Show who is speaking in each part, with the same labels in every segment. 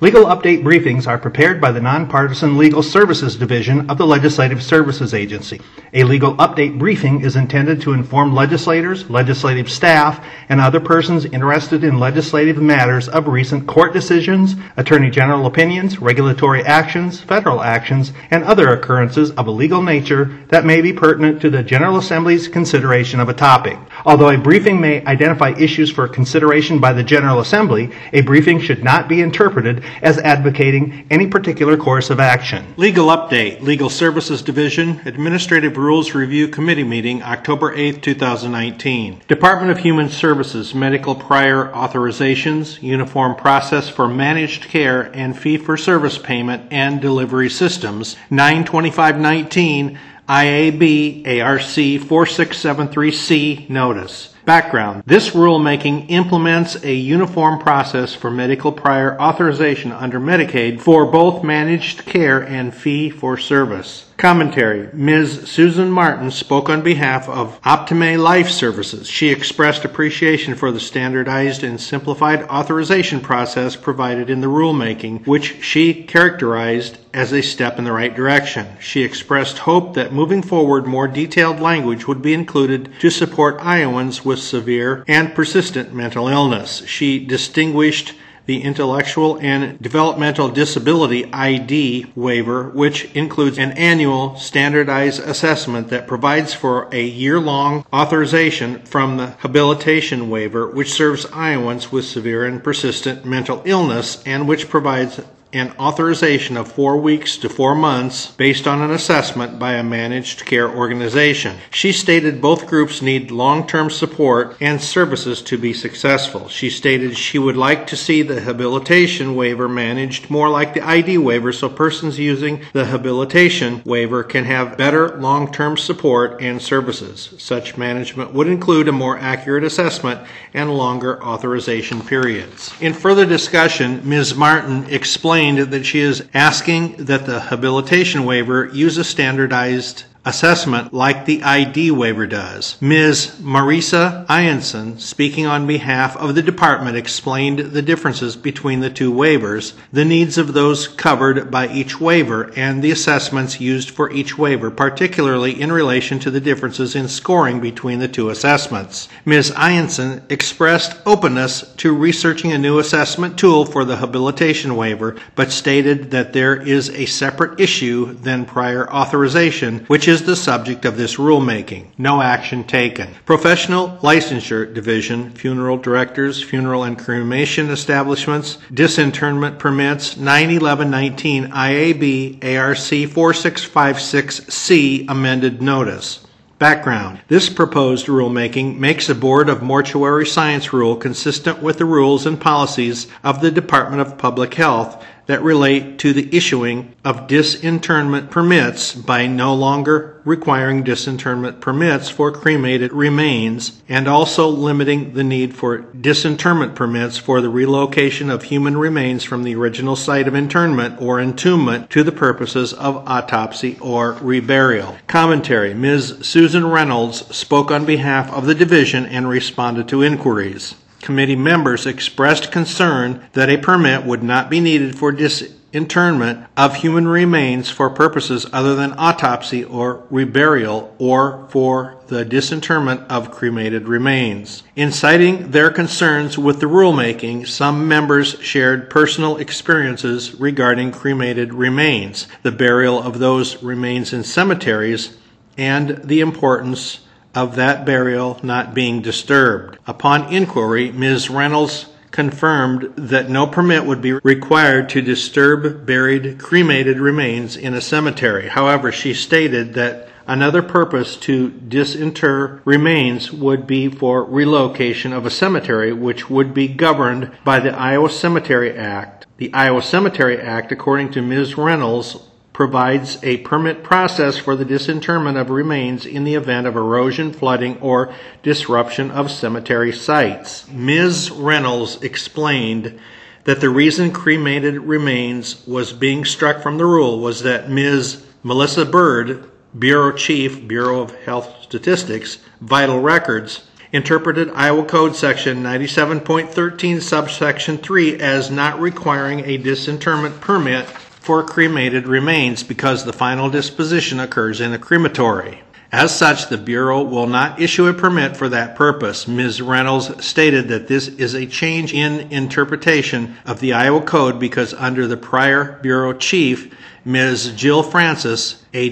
Speaker 1: Legal update briefings are prepared by the Nonpartisan Legal Services Division of the Legislative Services Agency. A legal update briefing is intended to inform legislators, legislative staff, and other persons interested in legislative matters of recent court decisions, attorney general opinions, regulatory actions, federal actions, and other occurrences of a legal nature that may be pertinent to the General Assembly's consideration of a topic. Although a briefing may identify issues for consideration by the General Assembly, a briefing should not be interpreted as advocating any particular course of action.
Speaker 2: Legal Update, Legal Services Division, Administrative Rules Review Committee meeting, October 8, 2019. Department of Human Services, Medical Prior Authorizations, Uniform Process for Managed Care and Fee for Service Payment and Delivery Systems, 92519, IAB ARC 4673C Notice. Background This rulemaking implements a uniform process for medical prior authorization under Medicaid for both managed care and fee for service. Commentary Ms. Susan Martin spoke on behalf of Optimae Life Services. She expressed appreciation for the standardized and simplified authorization process provided in the rulemaking, which she characterized as a step in the right direction. She expressed hope that moving forward more detailed language would be included to support Iowans with severe and persistent mental illness. She distinguished the Intellectual and Developmental Disability ID waiver, which includes an annual standardized assessment that provides for a year long authorization from the habilitation waiver, which serves Iowans with severe and persistent mental illness and which provides an authorization of four weeks to four months based on an assessment by a managed care organization. She stated both groups need long term support and services to be successful. She stated she would like to see the habilitation waiver managed more like the ID waiver so persons using the habilitation waiver can have better long term support and services. Such management would include a more accurate assessment and longer authorization periods. In further discussion, Ms. Martin explained that she is asking that the habilitation waiver use a standardized assessment like the ID waiver does. Ms. Marisa Eyanson, speaking on behalf of the department, explained the differences between the two waivers, the needs of those covered by each waiver, and the assessments used for each waiver, particularly in relation to the differences in scoring between the two assessments. Ms. Eyanson expressed openness to researching a new assessment tool for the habilitation waiver, but stated that there is a separate issue than prior authorization, which is the subject of this rulemaking. No action taken. Professional Licensure Division, Funeral Directors, Funeral and Cremation Establishments, Disinterment Permits, 91119 IAB ARC 4656C amended notice. Background This proposed rulemaking makes a Board of Mortuary Science rule consistent with the rules and policies of the Department of Public Health that relate to the issuing of disinterment permits by no longer requiring disinterment permits for cremated remains and also limiting the need for disinterment permits for the relocation of human remains from the original site of internment or entombment to the purposes of autopsy or reburial. Commentary Ms. Susan Reynolds spoke on behalf of the division and responded to inquiries. Committee members expressed concern that a permit would not be needed for disinterment of human remains for purposes other than autopsy or reburial or for the disinterment of cremated remains. In citing their concerns with the rulemaking, some members shared personal experiences regarding cremated remains, the burial of those remains in cemeteries, and the importance of that burial not being disturbed. Upon inquiry, Ms. Reynolds confirmed that no permit would be required to disturb buried cremated remains in a cemetery. However, she stated that another purpose to disinter remains would be for relocation of a cemetery, which would be governed by the Iowa Cemetery Act. The Iowa Cemetery Act, according to Ms. Reynolds, provides a permit process for the disinterment of remains in the event of erosion, flooding, or disruption of cemetery sites. Ms. Reynolds explained that the reason cremated remains was being struck from the rule was that Ms. Melissa Bird, Bureau Chief, Bureau of Health Statistics, Vital Records, interpreted Iowa Code Section 97.13 subsection 3 as not requiring a disinterment permit for cremated remains because the final disposition occurs in a crematory. As such, the Bureau will not issue a permit for that purpose. Ms. Reynolds stated that this is a change in interpretation of the Iowa Code because under the prior Bureau Chief, Ms. Jill Francis, a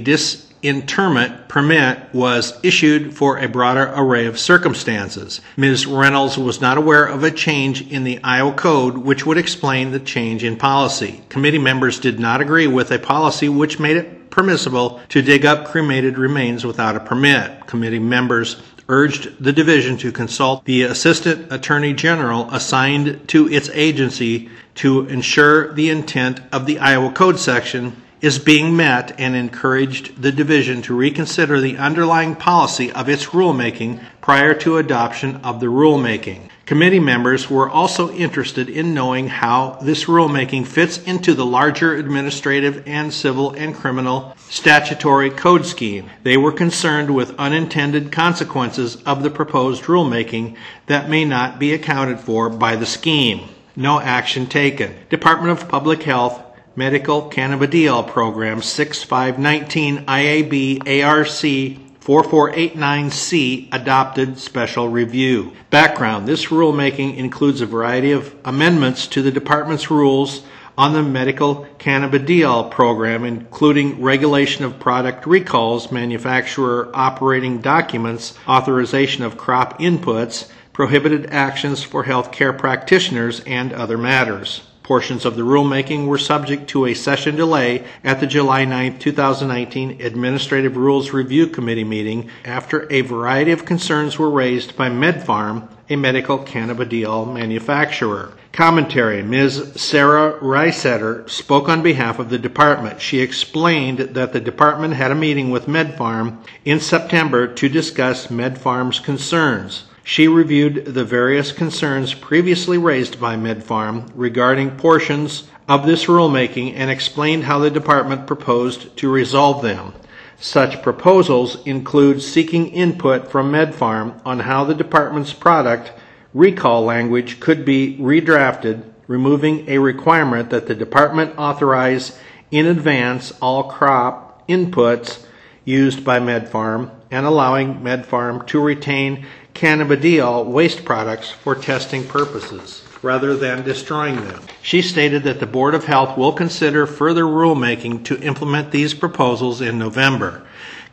Speaker 2: disinterment permit was issued for a broader array of circumstances. Ms. Reynolds was not aware of a change in the Iowa Code which would explain the change in policy. Committee members did not agree with a policy which made it permissible to dig up cremated remains without a permit. Committee members urged the division to consult the Assistant Attorney General assigned to its agency to ensure the intent of the Iowa Code section is being met and encouraged the division to reconsider the underlying policy of its rulemaking prior to adoption of the rulemaking. Committee members were also interested in knowing how this rulemaking fits into the larger administrative and civil and criminal statutory code scheme. They were concerned with unintended consequences of the proposed rulemaking that may not be accounted for by the scheme. No action taken. Department of Public Health Medical Cannabidiol Program 6519 IAB ARC 4489C adopted special review. Background This rulemaking includes a variety of amendments to the Department's rules on the medical cannabidiol program, including regulation of product recalls, manufacturer operating documents, authorization of crop inputs, prohibited actions for healthcare practitioners, and other matters. Portions of the rulemaking were subject to a session delay at the July 9, 2019 Administrative Rules Review Committee meeting after a variety of concerns were raised by MedPharm, a medical cannabidiol manufacturer. Commentary Ms. Sarah Reisetter spoke on behalf of the department. She explained that the department had a meeting with MedPharm in September to discuss MedPharm's concerns. She reviewed the various concerns previously raised by MedPharm regarding portions of this rulemaking and explained how the department proposed to resolve them. Such proposals include seeking input from MedPharm on how the department's product recall language could be redrafted, removing a requirement that the department authorize in advance all crop inputs used by MedPharm and allowing MedPharm to retain cannabidiol waste products for testing purposes rather than destroying them. She stated that the Board of Health will consider further rulemaking to implement these proposals in November.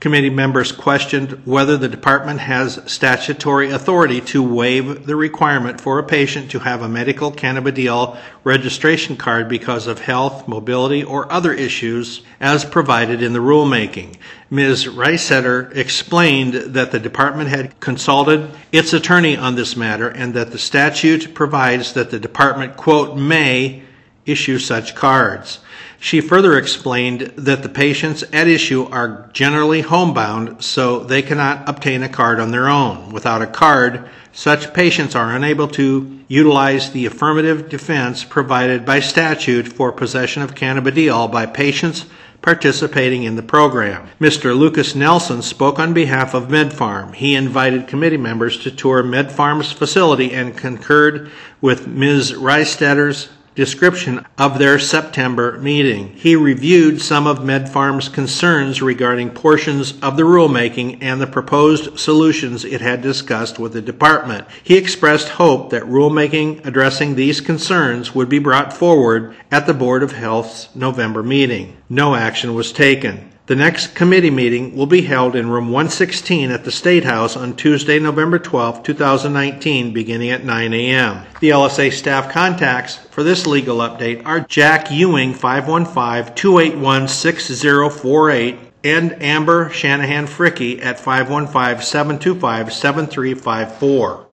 Speaker 2: Committee members questioned whether the department has statutory authority to waive the requirement for a patient to have a medical cannabidiol registration card because of health, mobility, or other issues as provided in the rulemaking. Ms. Reisetter explained that the department had consulted its attorney on this matter and that the statute provides that the department, quote, may issue such cards. She further explained that the patients at issue are generally homebound, so they cannot obtain a card on their own. Without a card, such patients are unable to utilize the affirmative defense provided by statute for possession of cannabidiol by patients participating in the program. Mr. Lucas Nelson spoke on behalf of MedPharm. He invited committee members to tour MedPharm's facility and concurred with Ms. Reisetter's description of their September meeting. He reviewed some of MedPharm's concerns regarding portions of the rulemaking and the proposed solutions it had discussed with the department. He expressed hope that rulemaking addressing these concerns would be brought forward at the Board of Health's November meeting. No action was taken. The next committee meeting will be held in room 116 at the State House on Tuesday, November 12, 2019, beginning at 9 a.m. The LSA staff contacts for this legal update are Jack Ewing, 515 281 6048, and Amber Shanahan Fricky at 515 725 7354.